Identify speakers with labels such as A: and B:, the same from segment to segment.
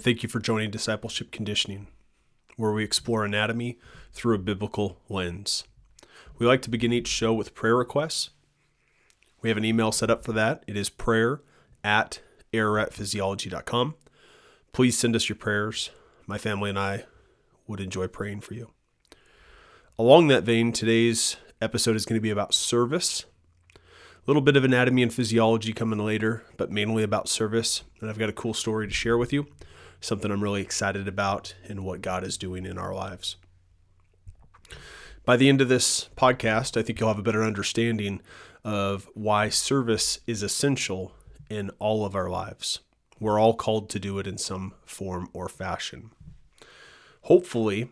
A: and thank you for joining Discipleship Conditioning, where we explore anatomy through a biblical lens. We like to begin each show with prayer requests. We have an email set up for that. It is prayer at araratphysiology.com. Please send us your prayers. My family and I would enjoy praying for you. Along that vein, today's episode is going to be about service. A little bit of anatomy and physiology coming later, but mainly about service. And I've got a cool story to share with you, something I'm really excited about and what God is doing in our lives. By the end of this podcast, I think you'll have a better understanding of why service is essential in all of our lives. We're all called to do it in some form or fashion. Hopefully,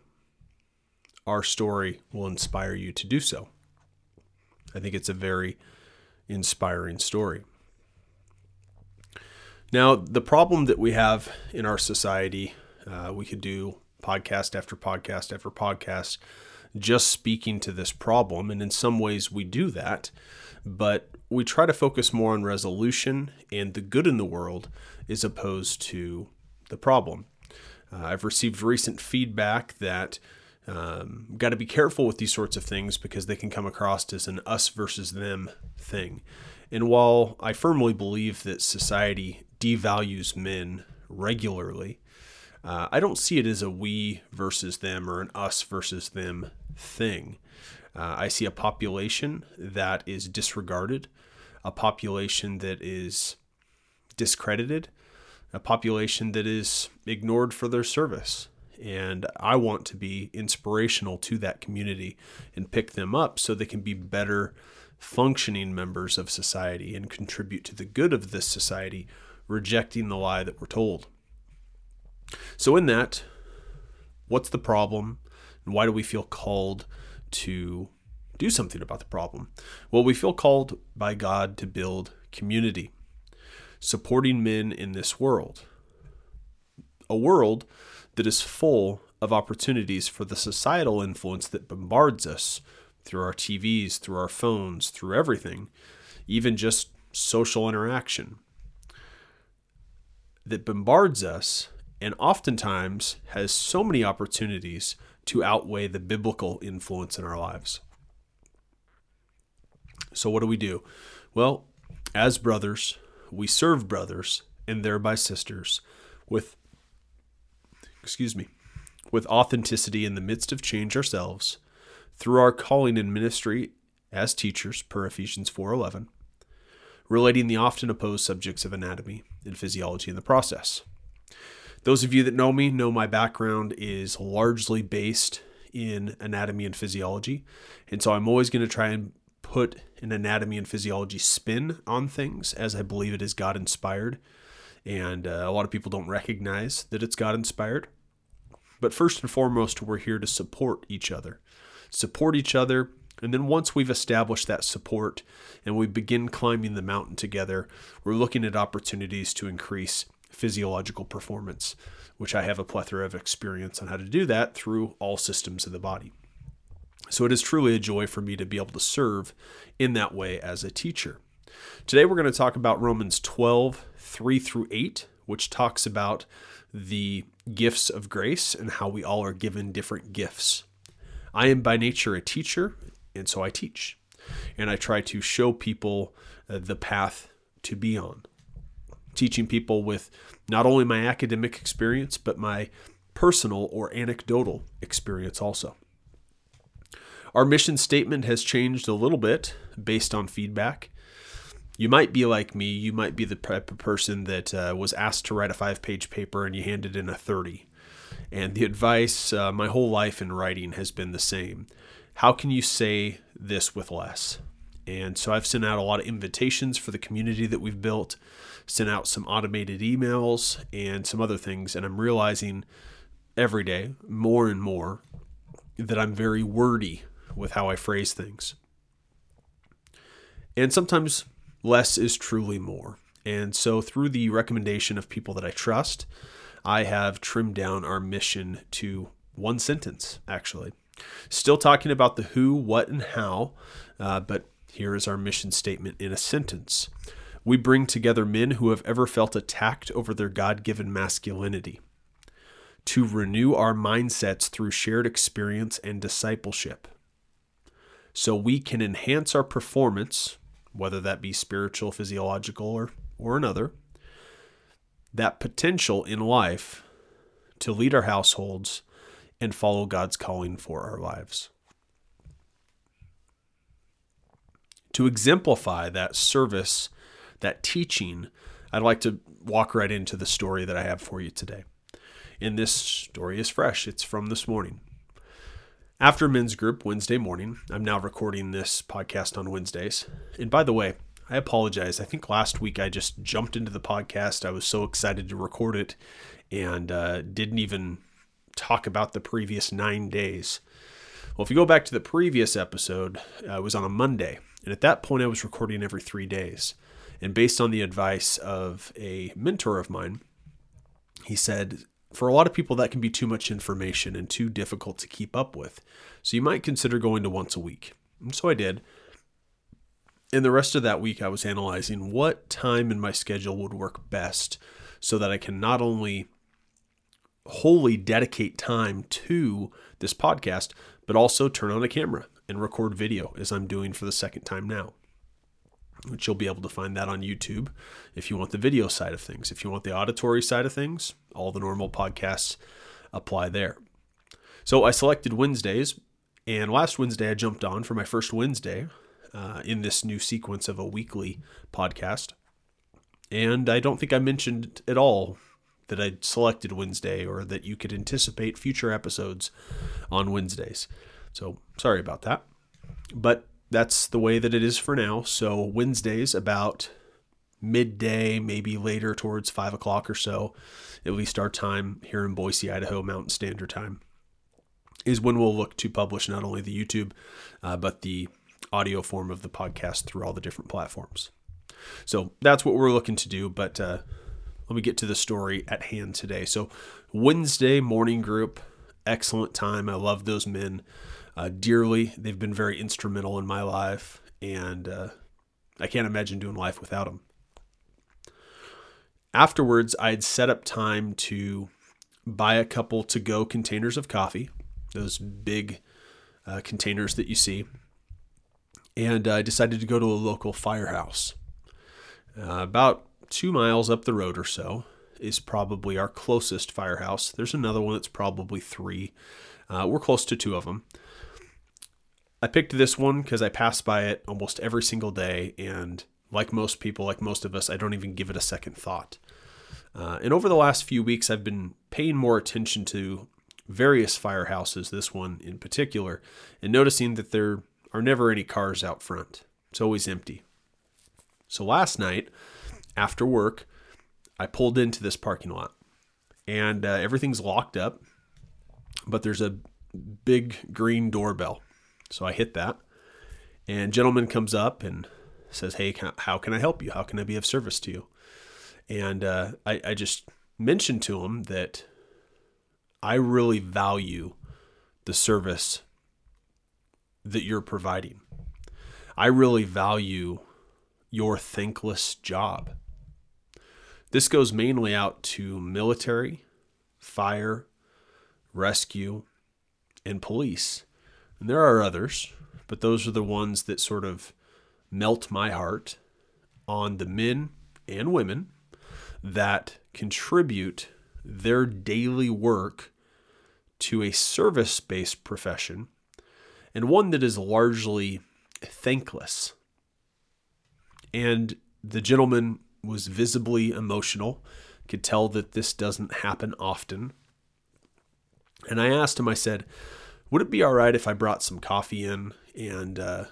A: our story will inspire you to do so. I think it's a very inspiring story. Now, the problem that we have in our society, uh, we could do podcast after podcast after podcast just speaking to this problem. And in some ways, we do that, but we try to focus more on resolution and the good in the world as opposed to the problem. Uh, I've received recent feedback that um, got to be careful with these sorts of things because they can come across as an us versus them thing. And while I firmly believe that society devalues men regularly, uh, I don't see it as a we versus them or an us versus them thing. Uh, I see a population that is disregarded, a population that is discredited, a population that is ignored for their service. And I want to be inspirational to that community and pick them up so they can be better functioning members of society and contribute to the good of this society, rejecting the lie that we're told. So, in that, what's the problem? And why do we feel called to do something about the problem? Well, we feel called by God to build community, supporting men in this world. A world that is full of opportunities for the societal influence that bombards us through our TVs, through our phones, through everything, even just social interaction that bombards us and oftentimes has so many opportunities to outweigh the biblical influence in our lives. So, what do we do? Well, as brothers, we serve brothers and thereby sisters with, excuse me, with authenticity in the midst of change ourselves through our calling in ministry as teachers per Ephesians 4:11 relating the often opposed subjects of anatomy and physiology in the process. Those of you that know me know my background is largely based in anatomy and physiology. And so I'm always going to try and put an anatomy and physiology spin on things as I believe it is God inspired. And uh, a lot of people don't recognize that it's God inspired. But first and foremost, we're here to support each other. Support each other. And then once we've established that support and we begin climbing the mountain together, we're looking at opportunities to increase physiological performance, which I have a plethora of experience on how to do that through all systems of the body. So it is truly a joy for me to be able to serve in that way as a teacher. Today we're going to talk about Romans 12, 3 through 8, which talks about the gifts of grace and how we all are given different gifts. I am by nature a teacher, and so I teach. And I try to show people uh, the path to be on teaching people with not only my academic experience, but my personal or anecdotal experience also. Our mission statement has changed a little bit based on feedback. You might be like me, you might be the type of person that uh, was asked to write a five page paper and you handed in a 30. And the advice uh, my whole life in writing has been the same. How can you say this with less? And so I've sent out a lot of invitations for the community that we've built, sent out some automated emails and some other things. And I'm realizing every day more and more that I'm very wordy with how I phrase things. And sometimes less is truly more. And so, through the recommendation of people that I trust, I have trimmed down our mission to one sentence, actually. Still talking about the who, what, and how, uh, but here is our mission statement in a sentence. We bring together men who have ever felt attacked over their God given masculinity. to renew our mindsets through shared experience and discipleship. So we can enhance our performance, whether that be spiritual, physiological, or, or another, that potential in life to lead our households and follow God's calling for our lives. To exemplify that service, that teaching, I'd like to walk right into the story that I have for you today. And this story is fresh, it's from this morning. After men's group Wednesday morning, I'm now recording this podcast on Wednesdays. And by the way, I apologize. I think last week I just jumped into the podcast. I was so excited to record it and uh, didn't even talk about the previous nine days. Well, if you go back to the previous episode, uh, it was on a Monday. And at that point, I was recording every three days. And based on the advice of a mentor of mine, he said, for a lot of people, that can be too much information and too difficult to keep up with. So you might consider going to once a week. And so I did. And the rest of that week, I was analyzing what time in my schedule would work best so that I can not only wholly dedicate time to this podcast, but also turn on a camera and record video as I'm doing for the second time now. Which you'll be able to find that on YouTube if you want the video side of things. If you want the auditory side of things, all the normal podcasts apply there. So I selected Wednesdays, and last Wednesday I jumped on for my first Wednesday uh, in this new sequence of a weekly podcast. And I don't think I mentioned at all that I'd selected Wednesday or that you could anticipate future episodes on Wednesdays. So sorry about that. But that's the way that it is for now. So Wednesdays about midday, maybe later towards five o'clock or so, at least our time here in Boise, Idaho, Mountain Standard Time, is when we'll look to publish not only the YouTube, uh, but the audio form of the podcast through all the different platforms. So that's what we're looking to do. But uh, let me get to the story at hand today. So, Wednesday morning group, excellent time. I love those men uh, dearly. They've been very instrumental in my life, and uh, I can't imagine doing life without them. Afterwards, I had set up time to buy a couple to go containers of coffee, those big uh, containers that you see, and I decided to go to a local firehouse. Uh, about two miles up the road or so is probably our closest firehouse. There's another one that's probably three. Uh, we're close to two of them. I picked this one because I pass by it almost every single day, and like most people, like most of us, I don't even give it a second thought. Uh, and over the last few weeks, I've been paying more attention to various firehouses, this one in particular, and noticing that there are never any cars out front. It's always empty. So last night, after work, I pulled into this parking lot and uh, everything's locked up, but there's a big green doorbell. So I hit that, and gentleman comes up and says, "Hey, how can I help you? How can I be of service to you?" And uh, I, I just mentioned to him that I really value the service that you're providing. I really value your thankless job. This goes mainly out to military, fire, rescue, and police. And there are others, but those are the ones that sort of melt my heart on the men and women that contribute their daily work to a service based profession and one that is largely thankless. And the gentleman was visibly emotional, could tell that this doesn't happen often. And I asked him, I said, Would it be all right if I brought some coffee in and uh,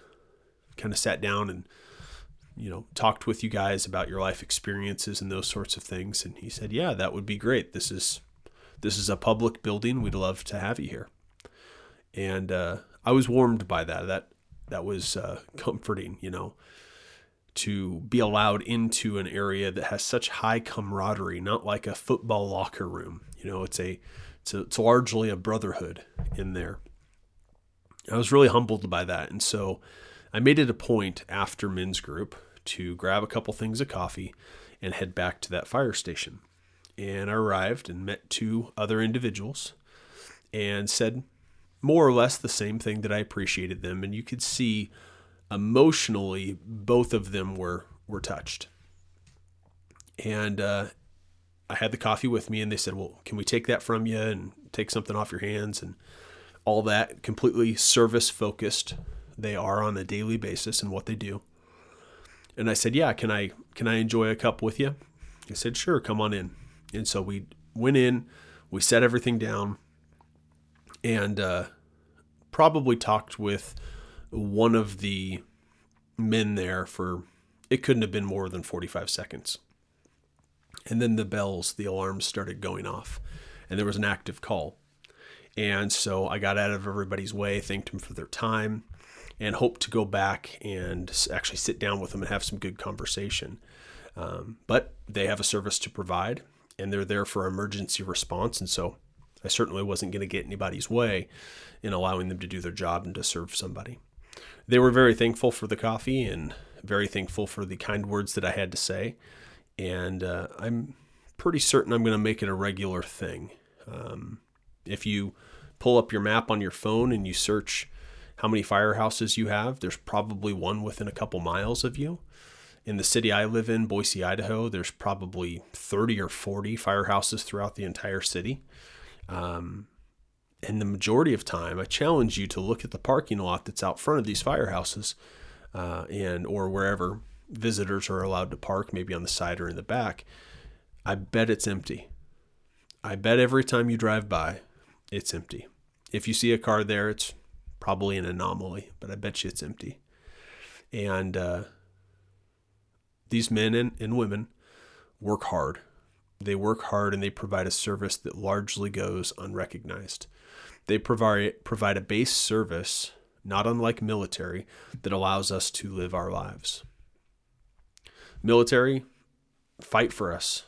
A: kind of sat down and, you know, talked with you guys about your life experiences and those sorts of things? And he said, Yeah, that would be great. This is this is a public building. We'd love to have you here. And uh, I was warmed by that. That that was uh, comforting, you know to be allowed into an area that has such high camaraderie, not like a football locker room. You know, it's a it's, a, it's largely a brotherhood in there. I was really humbled by that, and so I made it a point after men's group to grab a couple things of coffee and head back to that fire station. and I arrived and met two other individuals and said more or less the same thing that I appreciated them. And you could see emotionally both of them were were touched. And uh, I had the coffee with me, and they said, "Well, can we take that from you and take something off your hands and all that?" Completely service focused they are on a daily basis and what they do. And I said, "Yeah, can I can I enjoy a cup with you?" He said, "Sure, come on in." And so we went in, we set everything down, and uh, probably talked with one of the men there for it couldn't have been more than 45 seconds. And then the bells, the alarms started going off, and there was an active call. And so I got out of everybody's way, thanked them for their time, and hoped to go back and actually sit down with them and have some good conversation. Um, but they have a service to provide, and they're there for emergency response. And so I certainly wasn't going to get anybody's way in allowing them to do their job and to serve somebody. They were very thankful for the coffee and very thankful for the kind words that I had to say. And uh, I'm pretty certain I'm going to make it a regular thing. Um, if you pull up your map on your phone and you search how many firehouses you have, there's probably one within a couple miles of you. In the city I live in, Boise, Idaho, there's probably 30 or 40 firehouses throughout the entire city. Um, and the majority of time, I challenge you to look at the parking lot that's out front of these firehouses, uh, and or wherever visitors are allowed to park, maybe on the side or in the back. I bet it's empty. I bet every time you drive by, it's empty. If you see a car there, it's probably an anomaly, but I bet you it's empty. And uh, these men and, and women work hard. They work hard and they provide a service that largely goes unrecognized. They provide provide a base service, not unlike military, that allows us to live our lives. Military fight for us,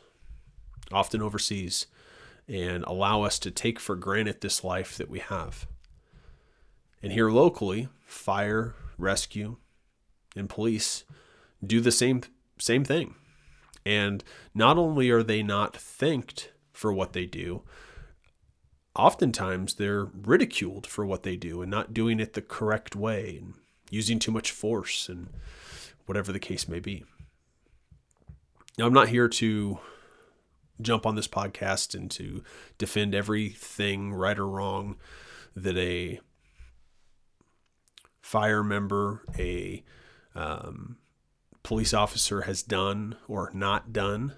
A: often overseas, and allow us to take for granted this life that we have. And here locally, fire, rescue, and police do the same same thing. And not only are they not thanked for what they do, oftentimes they're ridiculed for what they do and not doing it the correct way and using too much force and whatever the case may be. Now, I'm not here to jump on this podcast and to defend everything right or wrong that a fire member, a um, police officer has done or not done.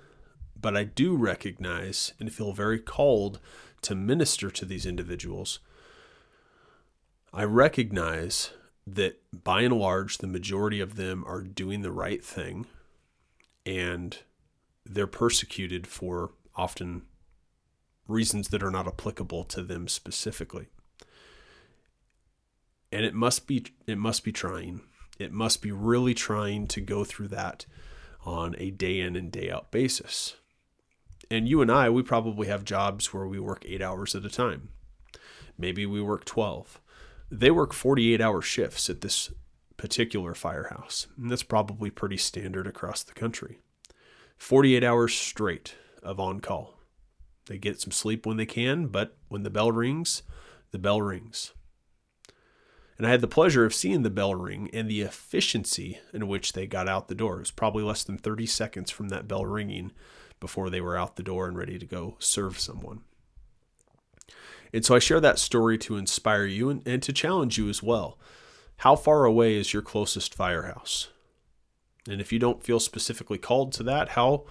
A: But I do recognize and feel very called to minister to these individuals, I recognize that by and large, the majority of them are doing the right thing and they're persecuted for often reasons that are not applicable to them specifically. And it must be it must be trying. It must be really trying to go through that on a day in and day out basis and you and I, we probably have jobs where we work eight hours at a time. Maybe we work 12. They work 48 hour shifts at this particular firehouse. And that's probably pretty standard across the country. 48 hours straight of on call. They get some sleep when they can, but when the bell rings, the bell rings. And I had the pleasure of seeing the bell ring and the efficiency in which they got out the door. It was probably less than 30 seconds from that bell ringing before they were out the door and ready to go serve someone. And so I share that story to inspire you and, and to challenge you as well. How far away is your closest firehouse? And if you don't feel specifically called to that, how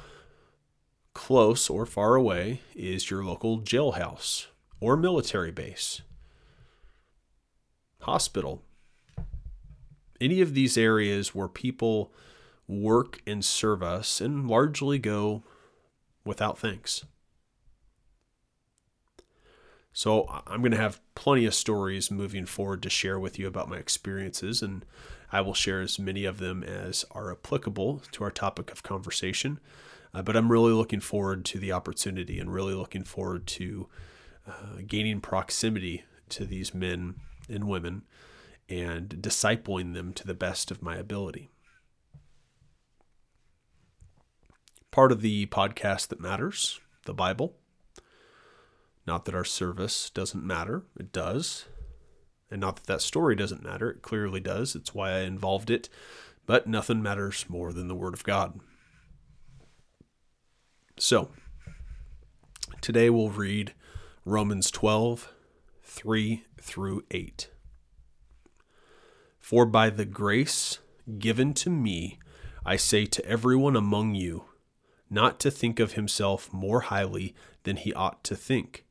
A: close or far away is your local jailhouse or military base, hospital? Any of these areas where people work and serve us and largely go without thanks. So I'm going to have plenty of stories moving forward to share with you about my experiences, and I will share as many of them as are applicable to our topic of conversation. Uh, but I'm really looking forward to the opportunity and really looking forward to uh, gaining proximity to these men and women and discipling them to the best of my ability. Part of the podcast that matters, the Bible. Not that our service doesn't matter, it does. And not that that story doesn't matter, it clearly does. It's why I involved it. But nothing matters more than the Word of God. So, today we'll read Romans 12, 3 through 8. For by the grace given to me, I say to everyone among you, not to think of himself more highly than he ought to think,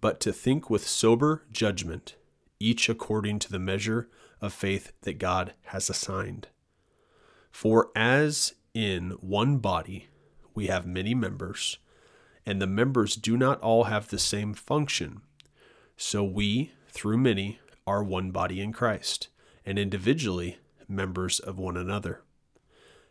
A: but to think with sober judgment, each according to the measure of faith that God has assigned. For as in one body we have many members, and the members do not all have the same function, so we, through many, are one body in Christ, and individually members of one another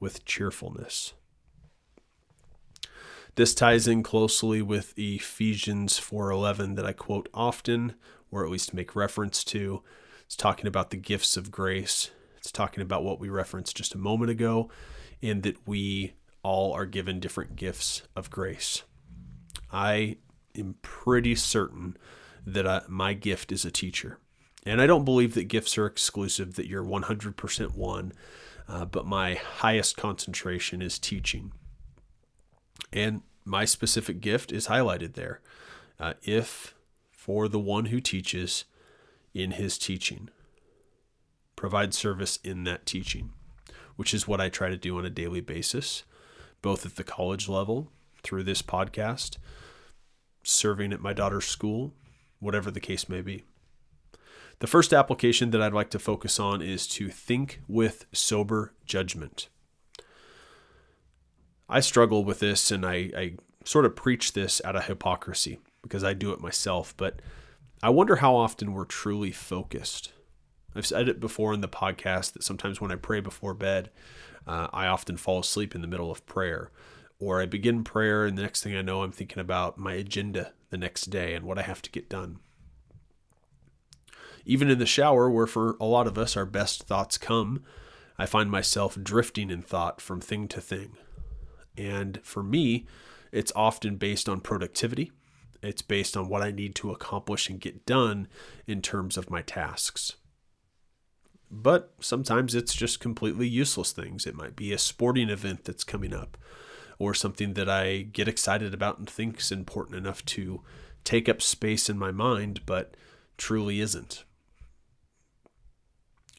A: with cheerfulness. This ties in closely with Ephesians 4:11 that I quote often or at least make reference to. It's talking about the gifts of grace. It's talking about what we referenced just a moment ago in that we all are given different gifts of grace. I am pretty certain that I, my gift is a teacher. And I don't believe that gifts are exclusive, that you're 100% one uh, but my highest concentration is teaching. And my specific gift is highlighted there. Uh, if for the one who teaches in his teaching, provide service in that teaching, which is what I try to do on a daily basis, both at the college level through this podcast, serving at my daughter's school, whatever the case may be. The first application that I'd like to focus on is to think with sober judgment. I struggle with this and I, I sort of preach this out of hypocrisy because I do it myself, but I wonder how often we're truly focused. I've said it before in the podcast that sometimes when I pray before bed, uh, I often fall asleep in the middle of prayer. Or I begin prayer, and the next thing I know, I'm thinking about my agenda the next day and what I have to get done even in the shower, where for a lot of us our best thoughts come, I find myself drifting in thought from thing to thing. And for me, it's often based on productivity. It's based on what I need to accomplish and get done in terms of my tasks. But sometimes it's just completely useless things. It might be a sporting event that's coming up, or something that I get excited about and think is important enough to take up space in my mind, but truly isn't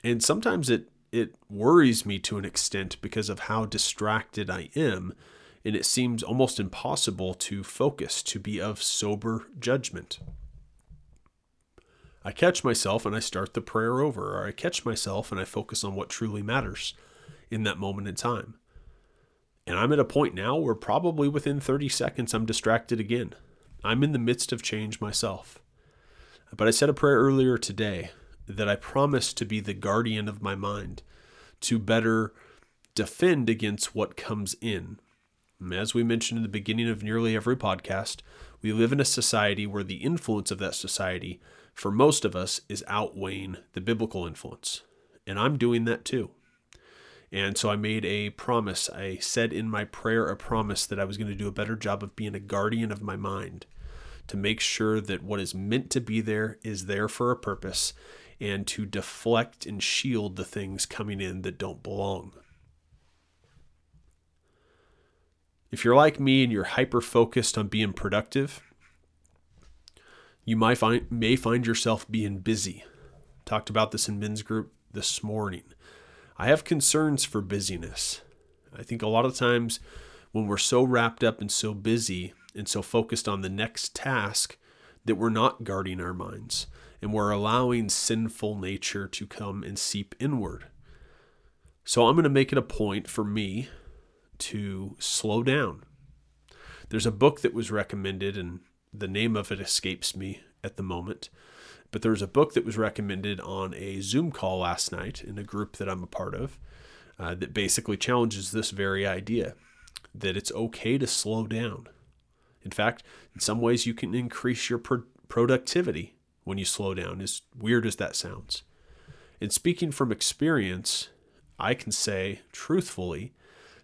A: and sometimes it it worries me to an extent because of how distracted I am and it seems almost impossible to focus to be of sober judgment. I catch myself and I start the prayer over or I catch myself and I focus on what truly matters in that moment in time. And I'm at a point now where probably within 30 seconds I'm distracted again. I'm in the midst of change myself. But I said a prayer earlier today that I promise to be the guardian of my mind, to better defend against what comes in. As we mentioned in the beginning of nearly every podcast, we live in a society where the influence of that society, for most of us, is outweighing the biblical influence. And I'm doing that too. And so I made a promise. I said in my prayer a promise that I was going to do a better job of being a guardian of my mind to make sure that what is meant to be there is there for a purpose and to deflect and shield the things coming in that don't belong. If you're like me and you're hyper focused on being productive, you might find, may find yourself being busy. Talked about this in men's group this morning. I have concerns for busyness. I think a lot of times when we're so wrapped up and so busy and so focused on the next task that we're not guarding our minds and we're allowing sinful nature to come and seep inward. So I'm going to make it a point for me to slow down. There's a book that was recommended, and the name of it escapes me at the moment. But there was a book that was recommended on a Zoom call last night in a group that I'm a part of uh, that basically challenges this very idea that it's okay to slow down. In fact, in some ways, you can increase your pro- productivity when you slow down, as weird as that sounds. And speaking from experience, I can say truthfully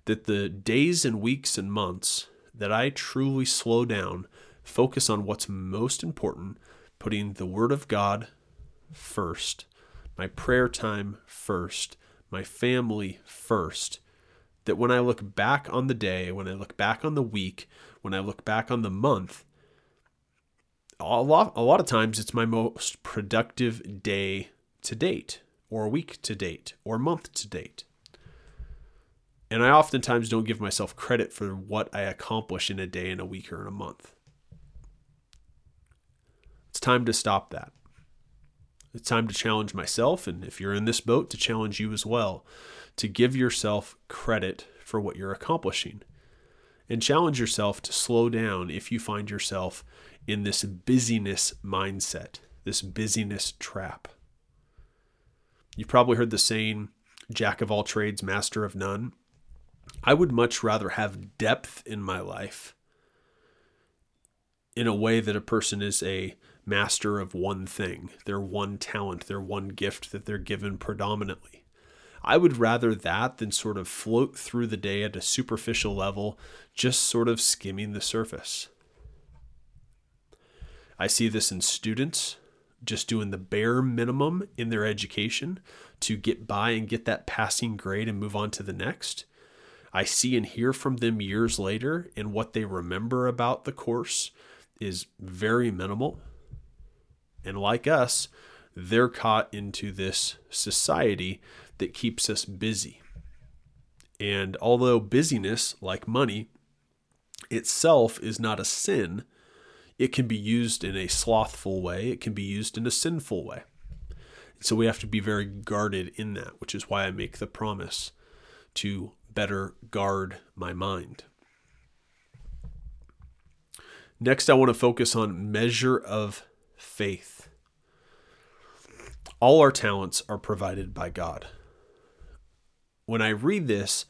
A: that the days and weeks and months that I truly slow down, focus on what's most important, putting the Word of God first, my prayer time first, my family first, that when I look back on the day, when I look back on the week, when I look back on the month, a lot, a lot of times it's my most productive day to date, or week to date, or month to date. And I oftentimes don't give myself credit for what I accomplish in a day, in a week, or in a month. It's time to stop that. It's time to challenge myself, and if you're in this boat, to challenge you as well, to give yourself credit for what you're accomplishing. And challenge yourself to slow down if you find yourself in this busyness mindset, this busyness trap. You've probably heard the saying, Jack of all trades, master of none. I would much rather have depth in my life in a way that a person is a master of one thing, their one talent, their one gift that they're given predominantly. I would rather that than sort of float through the day at a superficial level, just sort of skimming the surface. I see this in students just doing the bare minimum in their education to get by and get that passing grade and move on to the next. I see and hear from them years later, and what they remember about the course is very minimal. And like us, they're caught into this society that keeps us busy. And although busyness, like money, itself is not a sin, it can be used in a slothful way, it can be used in a sinful way. So we have to be very guarded in that, which is why I make the promise to better guard my mind. Next, I want to focus on measure of faith. All our talents are provided by God. When I read this,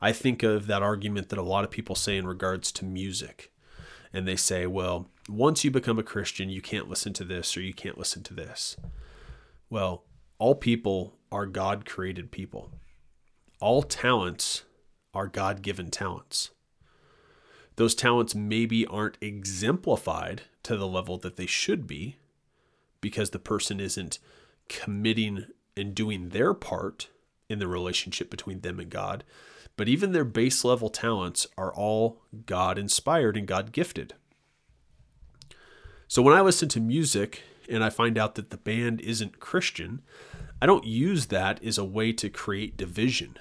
A: I think of that argument that a lot of people say in regards to music. And they say, well, once you become a Christian, you can't listen to this or you can't listen to this. Well, all people are God created people. All talents are God given talents. Those talents maybe aren't exemplified to the level that they should be because the person isn't committing and doing their part in the relationship between them and God. But even their base level talents are all God inspired and God gifted. So when I listen to music and I find out that the band isn't Christian, I don't use that as a way to create division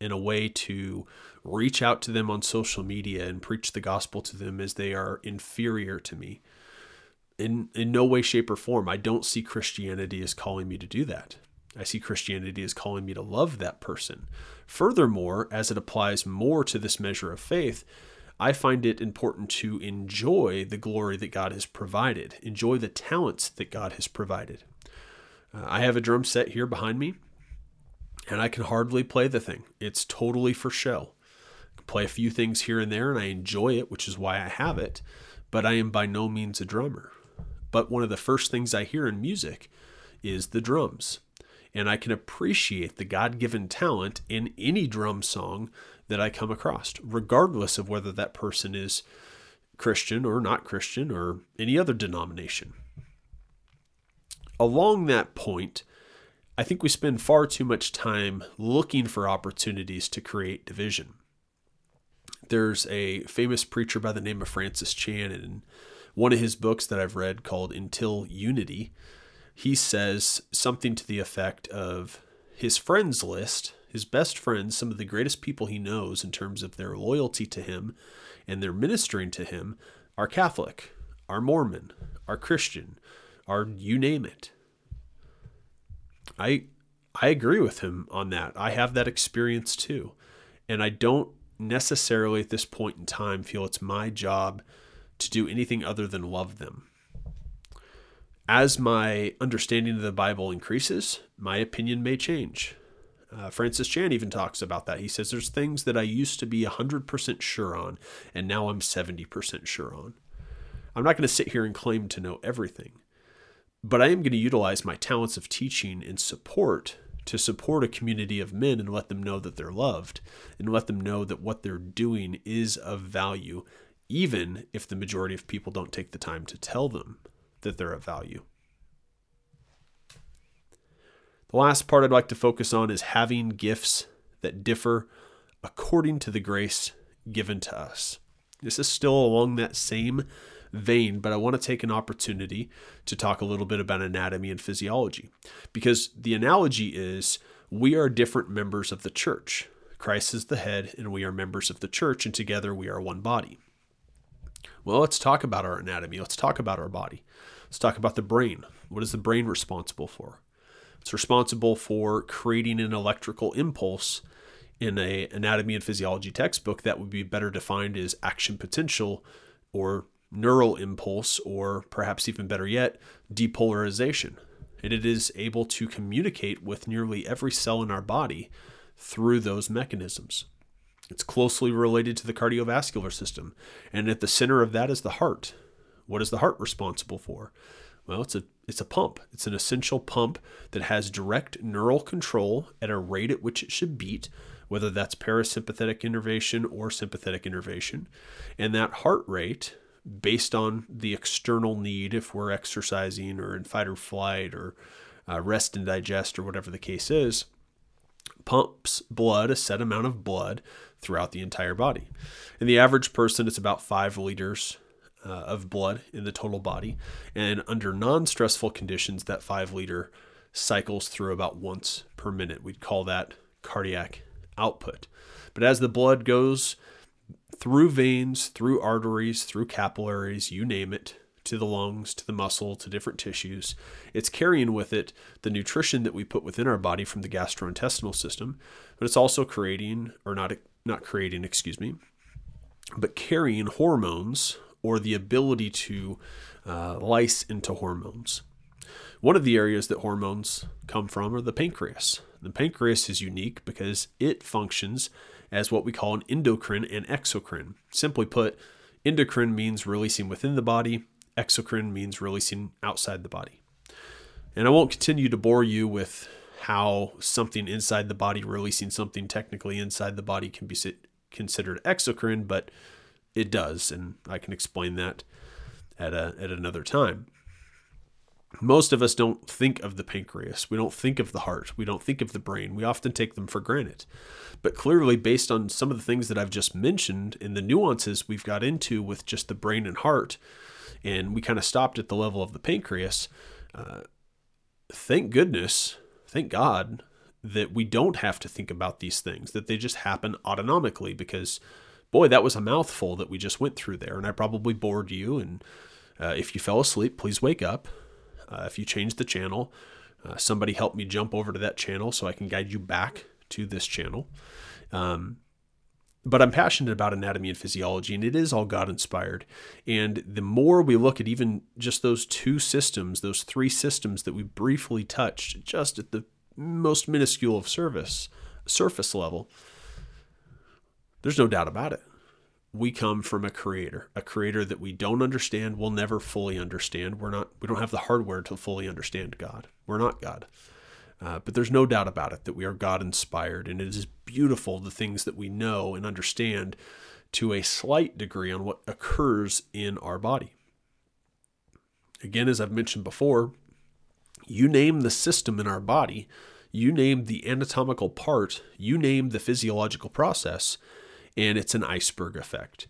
A: in a way to reach out to them on social media and preach the gospel to them as they are inferior to me. In, in no way, shape, or form, I don't see Christianity as calling me to do that. I see Christianity as calling me to love that person. Furthermore, as it applies more to this measure of faith, I find it important to enjoy the glory that God has provided, enjoy the talents that God has provided. Uh, I have a drum set here behind me and I can hardly play the thing. It's totally for show. I play a few things here and there, and I enjoy it, which is why I have it, but I am by no means a drummer. But one of the first things I hear in music is the drums. And I can appreciate the God given talent in any drum song that I come across, regardless of whether that person is Christian or not Christian or any other denomination. Along that point, I think we spend far too much time looking for opportunities to create division. There's a famous preacher by the name of Francis Chan, and one of his books that I've read called Until Unity, he says something to the effect of his friends list, his best friends, some of the greatest people he knows in terms of their loyalty to him and their ministering to him, are Catholic, are Mormon, are Christian, are you name it. I I agree with him on that. I have that experience too. And I don't necessarily at this point in time feel it's my job to do anything other than love them. As my understanding of the Bible increases, my opinion may change. Uh, Francis Chan even talks about that. He says there's things that I used to be 100% sure on, and now I'm 70% sure on. I'm not going to sit here and claim to know everything, but I am going to utilize my talents of teaching and support to support a community of men and let them know that they're loved and let them know that what they're doing is of value, even if the majority of people don't take the time to tell them that they're of value. The last part I'd like to focus on is having gifts that differ according to the grace given to us. This is still along that same vein, but I want to take an opportunity to talk a little bit about anatomy and physiology because the analogy is we are different members of the church. Christ is the head, and we are members of the church, and together we are one body. Well, let's talk about our anatomy. Let's talk about our body. Let's talk about the brain. What is the brain responsible for? It's responsible for creating an electrical impulse in a anatomy and physiology textbook that would be better defined as action potential or neural impulse or perhaps even better yet depolarization and it is able to communicate with nearly every cell in our body through those mechanisms it's closely related to the cardiovascular system and at the center of that is the heart what is the heart responsible for well, it's a it's a pump. It's an essential pump that has direct neural control at a rate at which it should beat, whether that's parasympathetic innervation or sympathetic innervation. And that heart rate, based on the external need, if we're exercising or in fight or flight or uh, rest and digest or whatever the case is, pumps blood, a set amount of blood, throughout the entire body. In the average person, it's about five liters uh, of blood in the total body. And under non stressful conditions, that five liter cycles through about once per minute. We'd call that cardiac output. But as the blood goes through veins, through arteries, through capillaries, you name it, to the lungs, to the muscle, to different tissues. It's carrying with it the nutrition that we put within our body from the gastrointestinal system, but it's also creating, or not, not creating, excuse me, but carrying hormones or the ability to uh, lyse into hormones. One of the areas that hormones come from are the pancreas. The pancreas is unique because it functions as what we call an endocrine and exocrine. Simply put, endocrine means releasing within the body, exocrine means releasing outside the body. And I won't continue to bore you with how something inside the body releasing something technically inside the body can be considered exocrine, but it does, and I can explain that at a at another time. Most of us don't think of the pancreas. We don't think of the heart. We don't think of the brain. We often take them for granted. But clearly, based on some of the things that I've just mentioned and the nuances we've got into with just the brain and heart, and we kind of stopped at the level of the pancreas, uh, thank goodness, thank God that we don't have to think about these things, that they just happen autonomically because boy, that was a mouthful that we just went through there. And I probably bored you. And uh, if you fell asleep, please wake up. Uh, if you changed the channel, uh, somebody help me jump over to that channel so I can guide you back to this channel. Um, but I'm passionate about anatomy and physiology, and it is all God inspired. And the more we look at even just those two systems, those three systems that we briefly touched, just at the most minuscule of service, surface level, there's no doubt about it. We come from a creator, a creator that we don't understand, we'll never fully understand. We're not we don't have the hardware to fully understand God. We're not God. Uh, but there's no doubt about it that we are God inspired, and it is beautiful the things that we know and understand to a slight degree on what occurs in our body. Again, as I've mentioned before, you name the system in our body, you name the anatomical part, you name the physiological process, and it's an iceberg effect.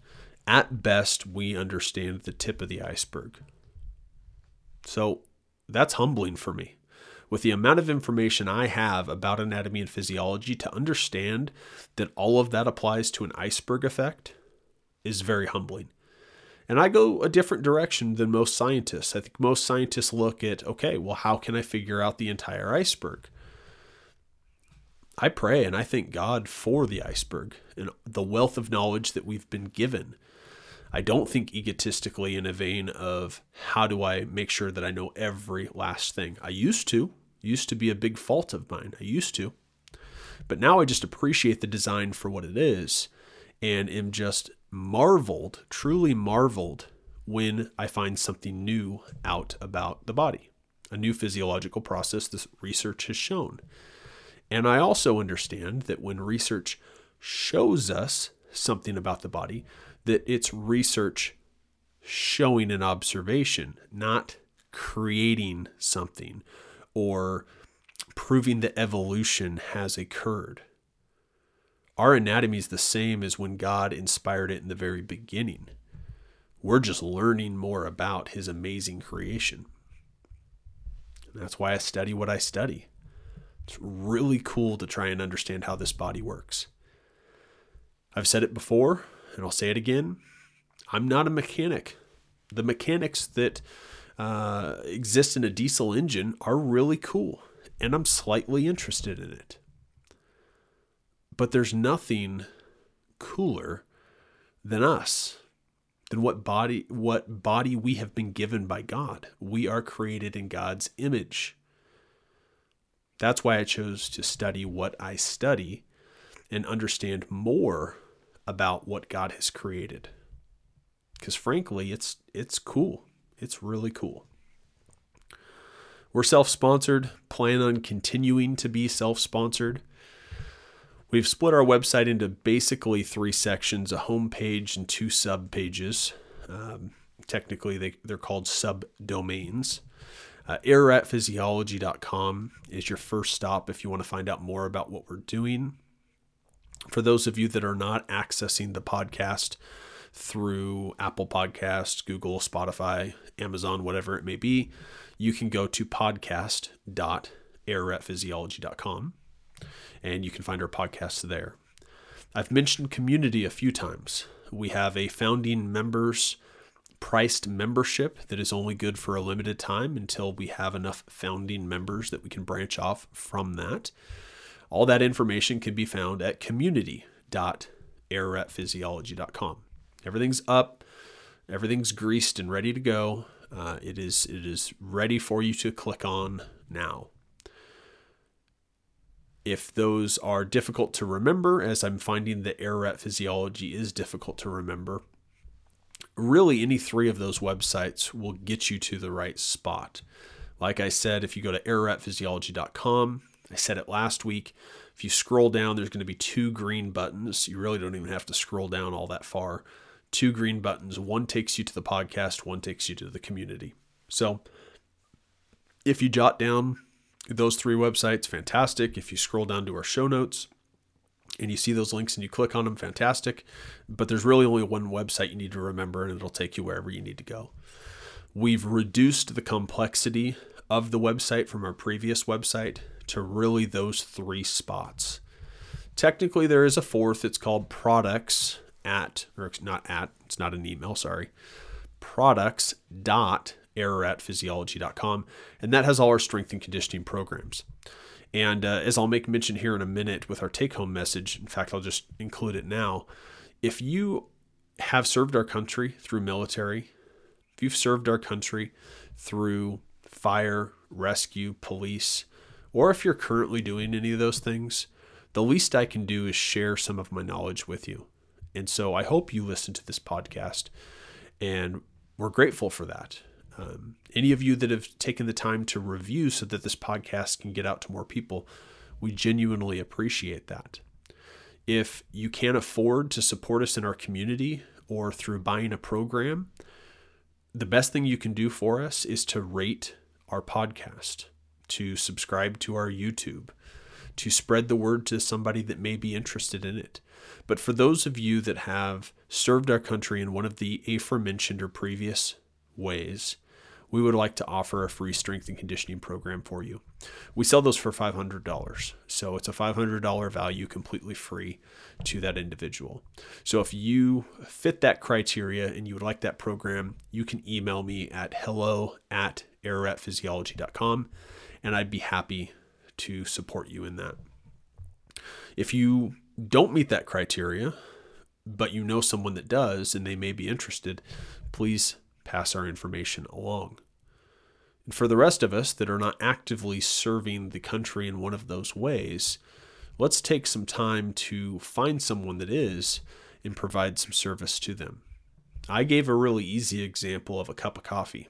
A: At best, we understand the tip of the iceberg. So that's humbling for me. With the amount of information I have about anatomy and physiology, to understand that all of that applies to an iceberg effect is very humbling. And I go a different direction than most scientists. I think most scientists look at, okay, well, how can I figure out the entire iceberg? I pray and I thank God for the iceberg and the wealth of knowledge that we've been given. I don't think egotistically in a vein of how do I make sure that I know every last thing. I used to, used to be a big fault of mine. I used to. But now I just appreciate the design for what it is and am just marveled, truly marveled when I find something new out about the body, a new physiological process this research has shown. And I also understand that when research shows us something about the body, that it's research showing an observation, not creating something or proving that evolution has occurred. Our anatomy is the same as when God inspired it in the very beginning. We're just learning more about his amazing creation. And that's why I study what I study. It's really cool to try and understand how this body works. I've said it before, and I'll say it again. I'm not a mechanic. The mechanics that uh, exist in a diesel engine are really cool, and I'm slightly interested in it. But there's nothing cooler than us, than what body what body we have been given by God. We are created in God's image. That's why I chose to study what I study and understand more about what God has created. Cuz frankly, it's it's cool. It's really cool. We're self-sponsored, plan on continuing to be self-sponsored. We've split our website into basically three sections a home page and two sub pages. Um, technically, they, they're called subdomains. Uh, araratphysiology.com is your first stop if you want to find out more about what we're doing. For those of you that are not accessing the podcast through Apple Podcasts, Google, Spotify, Amazon, whatever it may be, you can go to podcast.araratphysiology.com and you can find our podcast there. I've mentioned community a few times. We have a founding members priced membership that is only good for a limited time until we have enough founding members that we can branch off from that. All that information can be found at community.araratphysiology.com. Everything's up, everything's greased and ready to go. Uh, it is it is ready for you to click on now. If those are difficult to remember, as I'm finding that Ararat Physiology is difficult to remember, really any three of those websites will get you to the right spot. Like I said, if you go to araratphysiology.com, I said it last week. If you scroll down, there's going to be two green buttons. You really don't even have to scroll down all that far. Two green buttons. One takes you to the podcast, one takes you to the community. So if you jot down those three websites, fantastic. If you scroll down to our show notes, and you see those links and you click on them, fantastic. But there's really only one website you need to remember, and it'll take you wherever you need to go. We've reduced the complexity of the website from our previous website to really those three spots. Technically, there is a fourth. It's called products at, or it's not at, it's not an email, sorry, products dot araratphysiology.com. And that has all our strength and conditioning programs. And uh, as I'll make mention here in a minute with our take home message, in fact, I'll just include it now. If you have served our country through military, if you've served our country through fire, rescue, police, or if you're currently doing any of those things, the least I can do is share some of my knowledge with you. And so I hope you listen to this podcast, and we're grateful for that. Um, any of you that have taken the time to review so that this podcast can get out to more people, we genuinely appreciate that. If you can't afford to support us in our community or through buying a program, the best thing you can do for us is to rate our podcast, to subscribe to our YouTube, to spread the word to somebody that may be interested in it. But for those of you that have served our country in one of the aforementioned or previous ways, we would like to offer a free strength and conditioning program for you. We sell those for $500. So it's a $500 value completely free to that individual. So if you fit that criteria and you would like that program, you can email me at hello at araratphysiology.com and I'd be happy to support you in that. If you don't meet that criteria, but you know someone that does and they may be interested, please pass our information along. And for the rest of us that are not actively serving the country in one of those ways, let's take some time to find someone that is and provide some service to them. I gave a really easy example of a cup of coffee.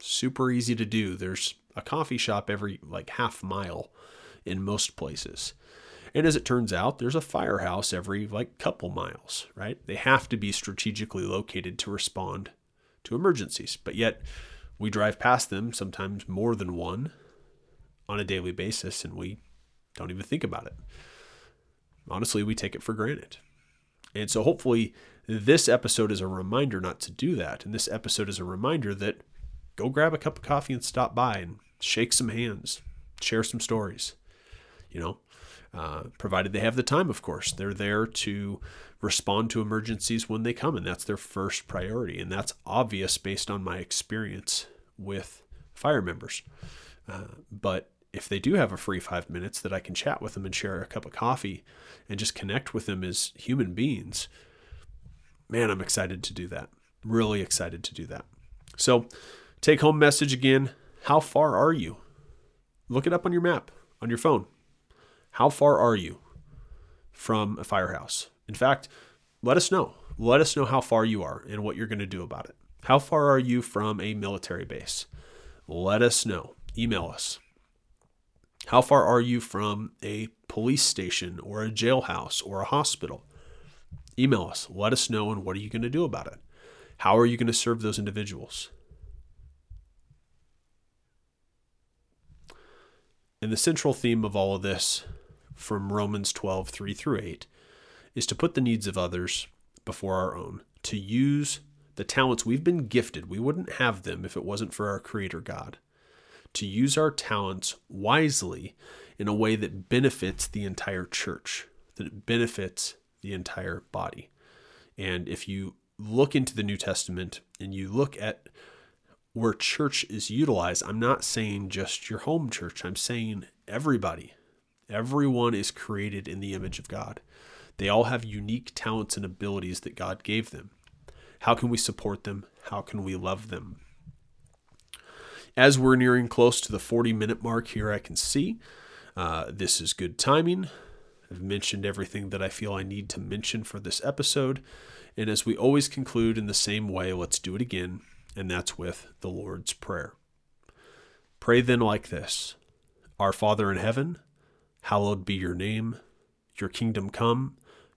A: Super easy to do. There's a coffee shop every like half mile in most places. And as it turns out, there's a firehouse every like couple miles, right? They have to be strategically located to respond to emergencies. But yet we drive past them sometimes more than one on a daily basis and we don't even think about it. Honestly, we take it for granted. And so hopefully this episode is a reminder not to do that. And this episode is a reminder that go grab a cup of coffee and stop by and shake some hands, share some stories. You know, uh, provided they have the time, of course. They're there to respond to emergencies when they come, and that's their first priority. And that's obvious based on my experience with fire members. Uh, but if they do have a free five minutes that I can chat with them and share a cup of coffee and just connect with them as human beings, man, I'm excited to do that. Really excited to do that. So, take home message again how far are you? Look it up on your map, on your phone. How far are you from a firehouse? In fact, let us know. Let us know how far you are and what you're going to do about it. How far are you from a military base? Let us know. Email us. How far are you from a police station or a jailhouse or a hospital? Email us. Let us know and what are you going to do about it? How are you going to serve those individuals? And the central theme of all of this from Romans 12, 3 through 8, is to put the needs of others before our own, to use the talents we've been gifted. We wouldn't have them if it wasn't for our Creator God. To use our talents wisely in a way that benefits the entire church, that benefits the entire body. And if you look into the New Testament and you look at where church is utilized, I'm not saying just your home church, I'm saying everybody. Everyone is created in the image of God. They all have unique talents and abilities that God gave them. How can we support them? How can we love them? As we're nearing close to the 40 minute mark here, I can see uh, this is good timing. I've mentioned everything that I feel I need to mention for this episode. And as we always conclude in the same way, let's do it again, and that's with the Lord's Prayer. Pray then like this Our Father in heaven, hallowed be your name. Your kingdom come,